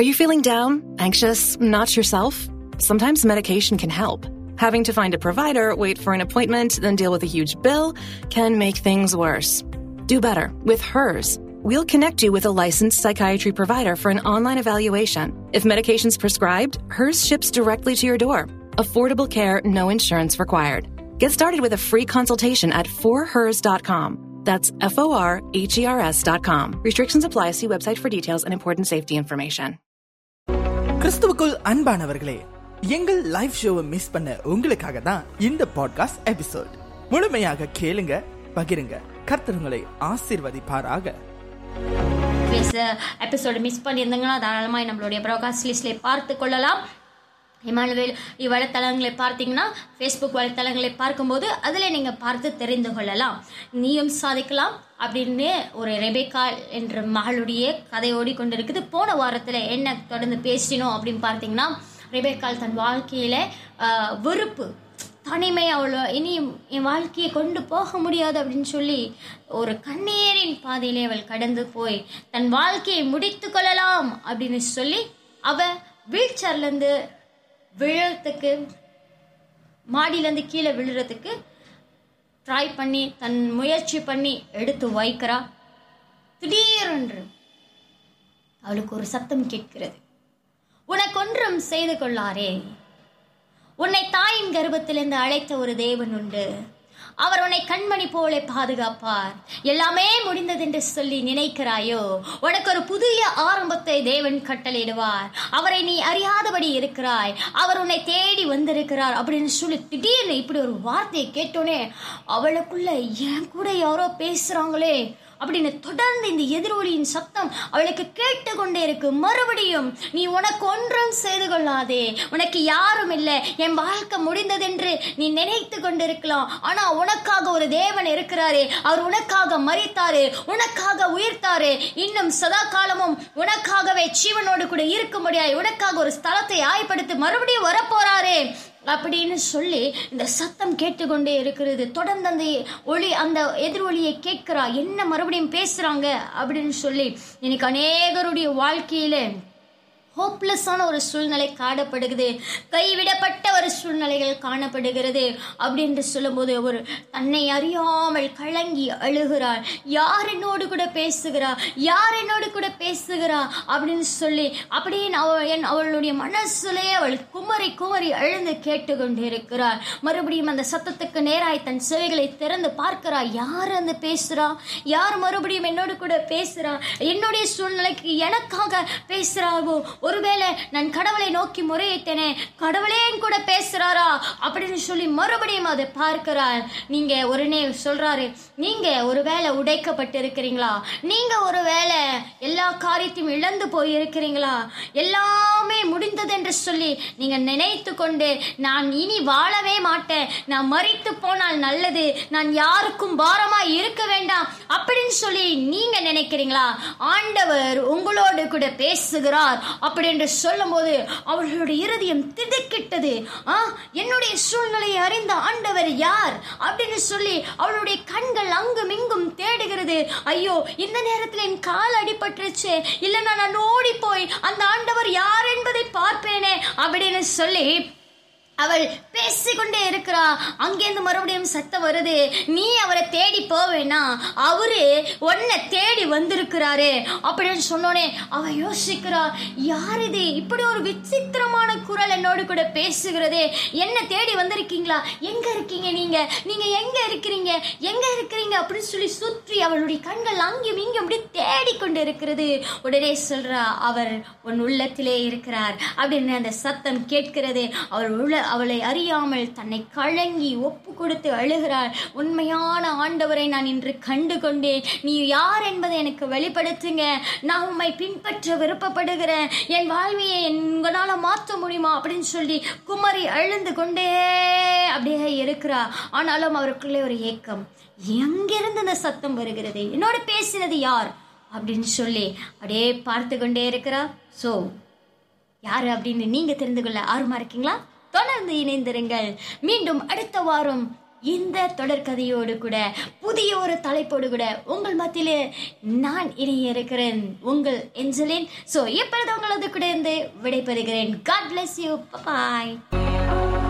Are you feeling down, anxious, not yourself? Sometimes medication can help. Having to find a provider, wait for an appointment, then deal with a huge bill can make things worse. Do better with HERS. We'll connect you with a licensed psychiatry provider for an online evaluation. If medication's prescribed, HERS ships directly to your door. Affordable care, no insurance required. Get started with a free consultation at forhers.com. That's F O R H E R S.com. Restrictions apply. See website for details and important safety information. கிறிஸ்துவுக்குள் அன்பானவர்களே எங்கள் live ஷோவை miss பண்ண உங்களுக்காக தான் இந்த podcast episode முழுமையாக கேளுங்க பகிருங்க. கர்த்தருங்களை ஆசிர்வதிப்பாராக. எபிசோடு மிஸ் uh, பண்ணியிருந்தீங்கன்னா தாராளமாக நம்மளுடைய ப்ராகாஸ்ட் லிஸ்ட்ல பார்த்து கொள்ளலாம். இமானுவேல் வலைத்தளங்களை பார்த்தீங்கன்னா ஃபேஸ்புக் வலைத்தளங்களை பார்க்கும்போது அதில் நீங்கள் பார்த்து தெரிந்து கொள்ளலாம். நீயும் சாதிக்கலாம் அப்படின்னு ஒரு ரெபேக்கா என்ற மகளுடைய கதை ஓடிக்கொண்டிருக்குது. போன வாரத்தில் என்ன தொடர்ந்து பேசினோம் அப்படின்னு பார்த்தீங்கன்னா ரெபேக்கால் தன் வாழ்க்கையில் வெறுப்பு தனிமை அவ்வளோ இனி என் வாழ்க்கையை கொண்டு போக முடியாது அப்படின்னு சொல்லி ஒரு கண்ணீரின் பாதையிலே அவள் கடந்து போய் தன் வாழ்க்கையை முடித்து கொள்ளலாம் அப்படின்னு சொல்லி அவள் வீல் சேர்லேருந்து விழுறதுக்கு மாடியிலேருந்து கீழே விழுறதுக்கு ட்ரை பண்ணி தன் முயற்சி பண்ணி எடுத்து வைக்கிறா. திடீரென்று அவளுக்கு ஒரு சத்தம் கேட்கிறது. உனக்கொன்றும் செய்து கொள்ளாரே உன்னை தாயின் கர்ப்பத்திலிருந்து அழைத்த ஒரு தேவன் உண்டு. அவர் உன்னை கண்மணி போல பாதுகாப்பார். எல்லாமே முடிந்தது என்று சொல்லி நினைக்கிறாயோ? உனக்கு ஒரு புதிய ஆரம்பத்தை தேவன் கட்டளையிடுவார். அவரை நீ அறியாதபடி இருக்கிறாய். அவர் உன்னை தேடி வந்திருக்கிறார் அப்படின்னு சொல்லி திடீர்னு இப்படி ஒரு வார்த்தையை கேட்டோன்னே அவளுக்குள்ள என் கூட யாரோ பேசுறாங்களே. அப்படின்னு தொடர்ந்து இந்த எதிரொலியின் சத்தம் அவளுக்கு கேட்டுக்கொண்டே இருக்கு. மறுபடியும் நீ உனக்கு ஒன்றும் செய்து கொள்ளாதே. உனக்கு யாரும் இல்லை. என் வாழ்க்கை முடிந்ததென்று நீ நினைத்து கொண்டிருக்கலாம். ஆனா உனக்காக ஒரு தேவன் இருக்கிறாரே. அவர் உனக்காக மறித்தாரு உனக்காக உயிர்த்தாரு. இன்னும் சதா காலமும் உனக்காகவே ஜீவனோடு கூட இருக்க முடியாது உனக்காக ஒரு ஸ்தலத்தை ஆய்ப்படுத்தி மறுபடியும் வரப்போறாரே. அப்படின்னு சொல்லி இந்த சத்தம் கேட்டுக்கொண்டே இருக்கிறது. தொடர்ந்து அந்த ஒளி அந்த எதிர் ஒளியை கேட்கிறா. என்ன மறுபடியும் பேசுறாங்க அப்படின்னு சொல்லி இன்னைக்கு அநேகருடைய வாழ்க்கையில ஹோப்லெஸ்ஸான ஒரு சூழ்நிலை காணப்படுகிறது. கைவிடப்பட்ட ஒரு சூழ்நிலைகள் காணப்படுகிறது. அப்படின்னு சொல்லும்போது ஒரு தன்னை அறியாமல் கலங்கி அழுகிறாள். யார் என்னோடு கூட பேசுகிறா? யார் என்னோடு கூட பேசுகிறா? அப்படின்னு சொல்லி அப்படியே அவள் என் அவளுடைய மனசுலே அவள் குமரி குமரி அழுந்து கேட்டுக்கொண்டு இருக்கிறாள் மறுபடியும் அந்த சத்தத்துக்கு நேராய் தன் செவிகளை திறந்து பார்க்கிறா. யார் அந்த பேசுறா? யார் மறுபடியும் என்னோடு கூட பேசுறா? என்னுடைய சூழ்நிலைக்கு எனக்காக பேசுறாவோ? ஒருவேளை நான் கடவுளை நோக்கி முறையிட்டேனே கடவுளே கூட பேசுறாரா? அப்படின்னு சொல்லி மறுபடியும் அதை பார்க்கிறார். நீங்க உடனே சொல்றாரு நீங்க ஒருவேளை உடைக்கப்பட்டு இருக்கிறீங்களா நீங்க ஒருவேளை எல்லா காரியத்தையும் இழந்து போய் இருக்கிறீங்களா எல்லாமே முடிந்தது என்று சொல்லி நீங்க நினைத்து கொண்டு நான் இனி வாழவே மாட்டேன். நான் மறித்து போனால் நல்லது. நான் யாருக்கும் பாரமா இருக்க வேண்டாம். அப்படின்னு சொல்லி நீங்க நினைக்கிறீங்களா? ஆண்டவர் உங்களோடு கூட பேசுகிறார். அப்படின்னு சொல்லும் போது அவர்களுடைய இருதயம் திடுக்கிட்டது ஆ என்னுடைய சூழ்நிலையை அறிந்த ஆண்டவர் யார் அப்படின்னு சொல்லி அவளுடைய கண்கள் அங்கும் இங்கும் தேடுகிறது. ஐயோ இந்த நேரத்தில் என் கால் அடிபட்டுருச்சு. இல்லைன்னா நான் ஓடி போய் அந்த ஆண்டவர் யார் என்பதை பார்ப்பேனே அப்படின்னு சொல்லி அவள் பேசிக்கொண்டே இருக்கிறா. அங்கேருந்து மறுபடியும் சத்தம் வருது. நீ அவரை தேடி போவேனா அவரு உன்னை தேடி வந்திருக்கிறாரு. அப்படின்னு சொன்னோனே அவ யோசிக்கிறா. யார் இது? இப்படி ஒரு விசித்திரமான குரல் என்னோடு கூட பேசுகிறதே. என்ன தேடி வந்திருக்கீங்களா? எங்க இருக்கீங்க நீங்க? நீங்க எங்க இருக்கிறீங்க? எங்க இருக்கிறீங்க? அப்படின்னு சொல்லி சுற்றி அவளுடைய கண்கள் அங்கேயும் இங்கே அப்படி தேடிக்கொண்டு இருக்கிறது. உடனே சொல்றா அவர் உன் உள்ளத்திலே இருக்கிறார். அப்படின்னு அந்த சத்தம் கேட்கிறது. அவர் உள்ள அவளை அறியாமல் தன்னை கழங்கி ஒப்பு கொடுத்து அழுகிறாள். உண்மையான ஆண்டவரை நான் இன்று கண்டு கொண்டேன் நீ யார் என்பதை எனக்கு வெளிப்படுத்துங்க. நான் உண்மை பின்பற்ற விருப்பப்படுகிறேன். என் வாழ்வியை உங்களால் மாற்ற முடியுமா அப்படின்னு சொல்லி குமரி அழுந்து கொண்டே அப்படியே இருக்கிறா. ஆனாலும் அவருக்குள்ளே ஒரு ஏக்கம். எங்கிருந்து இந்த சத்தம் வருகிறது? என்னோட பேசினது யார்? அப்படின்னு சொல்லி அப்படியே பார்த்து கொண்டே இருக்கிறா. ஸோ யார் அப்படின்னு நீங்கள் தெரிந்து கொள்ள ஆர்வமாக இருக்கீங்களா? தொடர்ந்து இணைந்திருங்கள். மீண்டும் அடுத்த வாரம் இந்த தொடர்கதையோடு கூட புதிய ஒரு தலைப்போடு கூட உங்கள் மத்தியிலே நான் இணைய இருக்கிறேன் உங்கள் எஞ்சலின் ஸோ எப்பொழுது உங்களது கூட இருந்து விடைபெறுகிறேன். God bless you bye